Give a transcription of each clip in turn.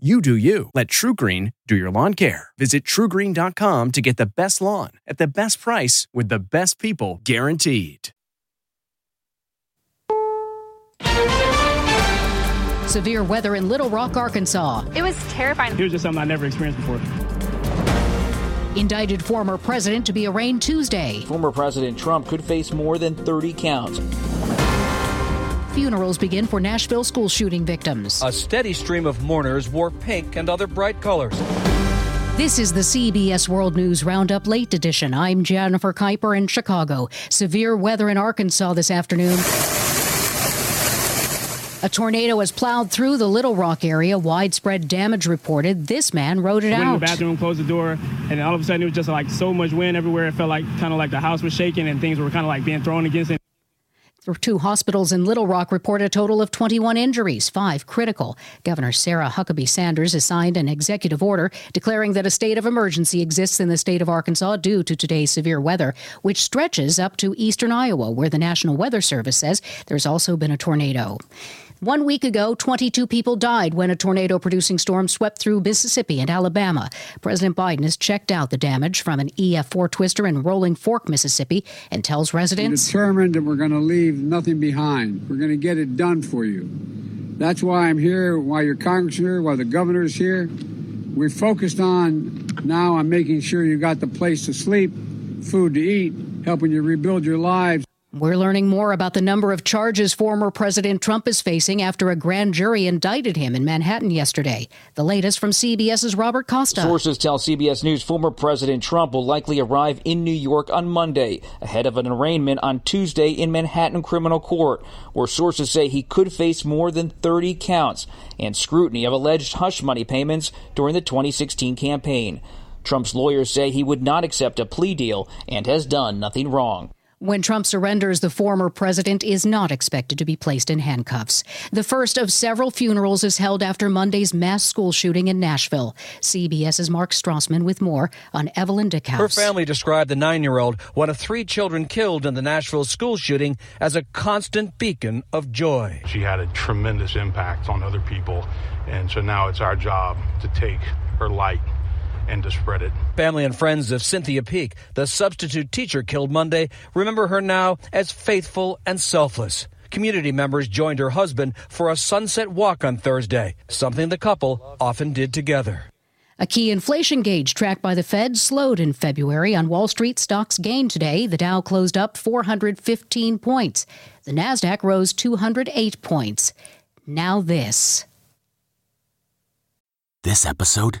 You do you. Let TruGreen do your lawn care. Visit trugreen.com to get the best lawn at the best price with the best people guaranteed. Severe weather in Little Rock, Arkansas. It was terrifying. It was just something I never experienced before. Indicted former president to be arraigned Tuesday. Former President Trump could face more than 30 counts. Funerals begin for Nashville school shooting victims. A steady stream of mourners wore pink and other bright colors. This is the CBS World News Roundup Late Edition. I'm Jennifer Keiper in Chicago. Severe weather in Arkansas this afternoon. A tornado has plowed through the Little Rock area. Widespread damage reported. This man wrote it I went out. in the bathroom, closed the door, and all of a sudden it was just like so much wind everywhere. It felt like kind of like the house was shaking and things were kind of like being thrown against it. Two hospitals in Little Rock report a total of 21 injuries, five critical. Governor Sarah Huckabee Sanders has signed an executive order declaring that a state of emergency exists in the state of Arkansas due to today's severe weather, which stretches up to eastern Iowa, where the National Weather Service says there's also been a tornado. One week ago, 22 people died when a tornado producing storm swept through Mississippi and Alabama. President Biden has checked out the damage from an EF4 twister in Rolling Fork, Mississippi, and tells residents determined that we're going to leave nothing behind. We're going to get it done for you. That's why I'm here, why your congressman here, why the governor's here. We're focused on now on making sure you got the place to sleep, food to eat, helping you rebuild your lives. We're learning more about the number of charges former President Trump is facing after a grand jury indicted him in Manhattan yesterday. The latest from CBS's Robert Costa. Sources tell CBS News former President Trump will likely arrive in New York on Monday, ahead of an arraignment on Tuesday in Manhattan Criminal Court, where sources say he could face more than 30 counts and scrutiny of alleged hush money payments during the 2016 campaign. Trump's lawyers say he would not accept a plea deal and has done nothing wrong. When Trump surrenders, the former president is not expected to be placed in handcuffs. The first of several funerals is held after Monday's mass school shooting in Nashville. CBS's Mark Strassman with more on Evelyn Dieckhaus. Her family described the nine year old, one of three children killed in the Nashville school shooting, as a constant beacon of joy. She had a tremendous impact on other people, and so now it's our job to take her light and to spread it. Family and friends of Cynthia Peak, the substitute teacher killed Monday, remember her now as faithful and selfless. Community members joined her husband for a sunset walk on Thursday, something the couple often did together. A key inflation gauge tracked by the Fed slowed in February. On Wall Street, stocks gained today. The Dow closed up 415 points. The Nasdaq rose 208 points. Now this. This episode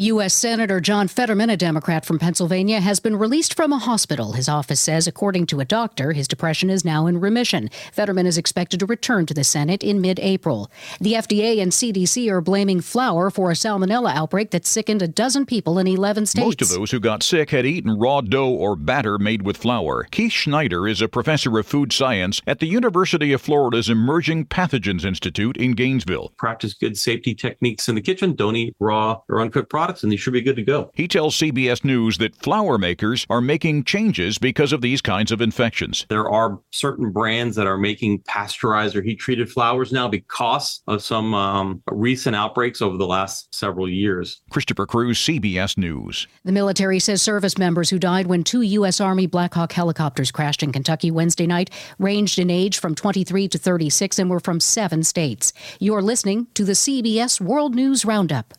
U.S. Senator John Fetterman, a Democrat from Pennsylvania, has been released from a hospital. His office says, according to a doctor, his depression is now in remission. Fetterman is expected to return to the Senate in mid April. The FDA and CDC are blaming flour for a salmonella outbreak that sickened a dozen people in 11 states. Most of those who got sick had eaten raw dough or batter made with flour. Keith Schneider is a professor of food science at the University of Florida's Emerging Pathogens Institute in Gainesville. Practice good safety techniques in the kitchen. Don't eat raw or uncooked products products and they should be good to go. He tells CBS News that flour makers are making changes because of these kinds of infections. There are certain brands that are making pasteurized or heat treated flours now because of some um, recent outbreaks over the last several years. Christopher Cruz, CBS News. The military says service members who died when two U.S. Army Black Hawk helicopters crashed in Kentucky Wednesday night ranged in age from 23 to 36 and were from seven states. You're listening to the CBS World News Roundup.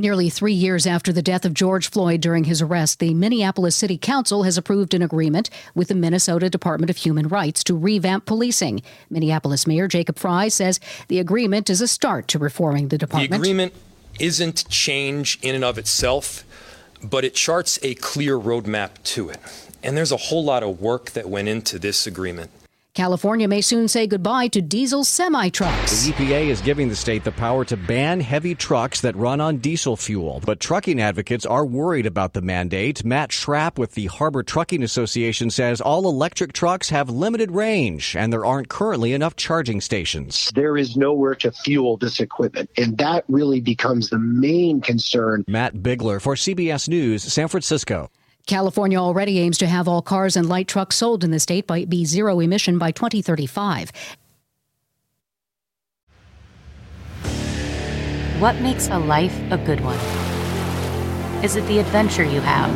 Nearly three years after the death of George Floyd during his arrest, the Minneapolis City Council has approved an agreement with the Minnesota Department of Human Rights to revamp policing. Minneapolis Mayor Jacob Frey says the agreement is a start to reforming the department. The agreement isn't change in and of itself, but it charts a clear roadmap to it. And there's a whole lot of work that went into this agreement. California may soon say goodbye to diesel semi trucks. The EPA is giving the state the power to ban heavy trucks that run on diesel fuel. But trucking advocates are worried about the mandate. Matt Schrap with the Harbor Trucking Association says all electric trucks have limited range and there aren't currently enough charging stations. There is nowhere to fuel this equipment, and that really becomes the main concern. Matt Bigler for CBS News, San Francisco. California already aims to have all cars and light trucks sold in the state by be zero emission by 2035. What makes a life a good one? Is it the adventure you have?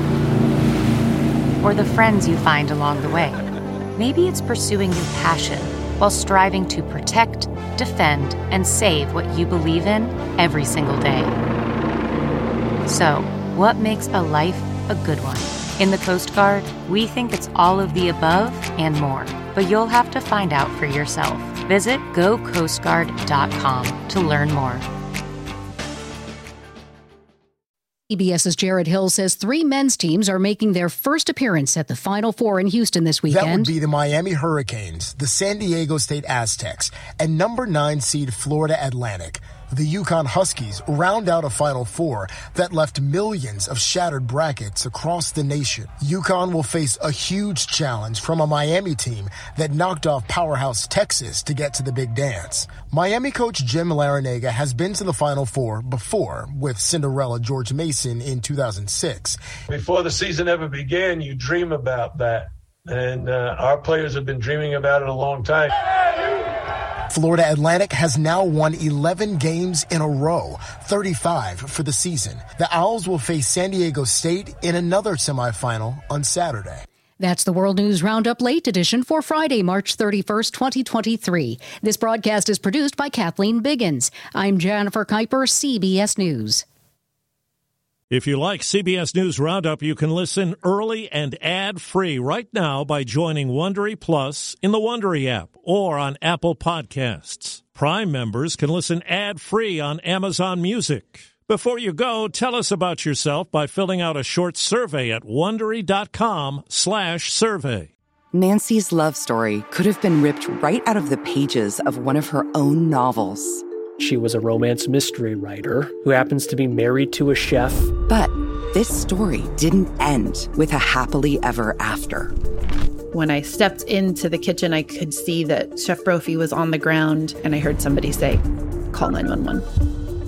Or the friends you find along the way? Maybe it's pursuing your passion while striving to protect, defend, and save what you believe in every single day. So, what makes a life a good one? In the Coast Guard, we think it's all of the above and more, but you'll have to find out for yourself. Visit gocoastguard.com to learn more. CBS's Jared Hill says three men's teams are making their first appearance at the Final Four in Houston this weekend. That would be the Miami Hurricanes, the San Diego State Aztecs, and number nine seed Florida Atlantic the UConn Huskies round out a Final Four that left millions of shattered brackets across the nation. UConn will face a huge challenge from a Miami team that knocked off powerhouse Texas to get to the big dance. Miami coach Jim Larrañaga has been to the Final Four before with Cinderella George Mason in 2006. Before the season ever began, you dream about that. And uh, our players have been dreaming about it a long time. Florida Atlantic has now won 11 games in a row, 35 for the season. The Owls will face San Diego State in another semifinal on Saturday. That's the World News Roundup Late Edition for Friday, March 31st, 2023. This broadcast is produced by Kathleen Biggins. I'm Jennifer Keiper, CBS News. If you like CBS News Roundup, you can listen early and ad-free right now by joining Wondery Plus in the Wondery app or on Apple Podcasts. Prime members can listen ad-free on Amazon Music. Before you go, tell us about yourself by filling out a short survey at wondery.com/survey. Nancy's love story could have been ripped right out of the pages of one of her own novels. She was a romance mystery writer who happens to be married to a chef. But this story didn't end with a happily ever after. When I stepped into the kitchen, I could see that Chef Brophy was on the ground, and I heard somebody say, Call 911.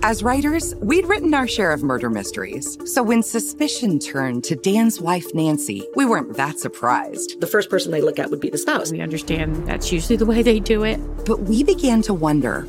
As writers, we'd written our share of murder mysteries. So when suspicion turned to Dan's wife, Nancy, we weren't that surprised. The first person they look at would be the spouse. We understand that's usually the way they do it. But we began to wonder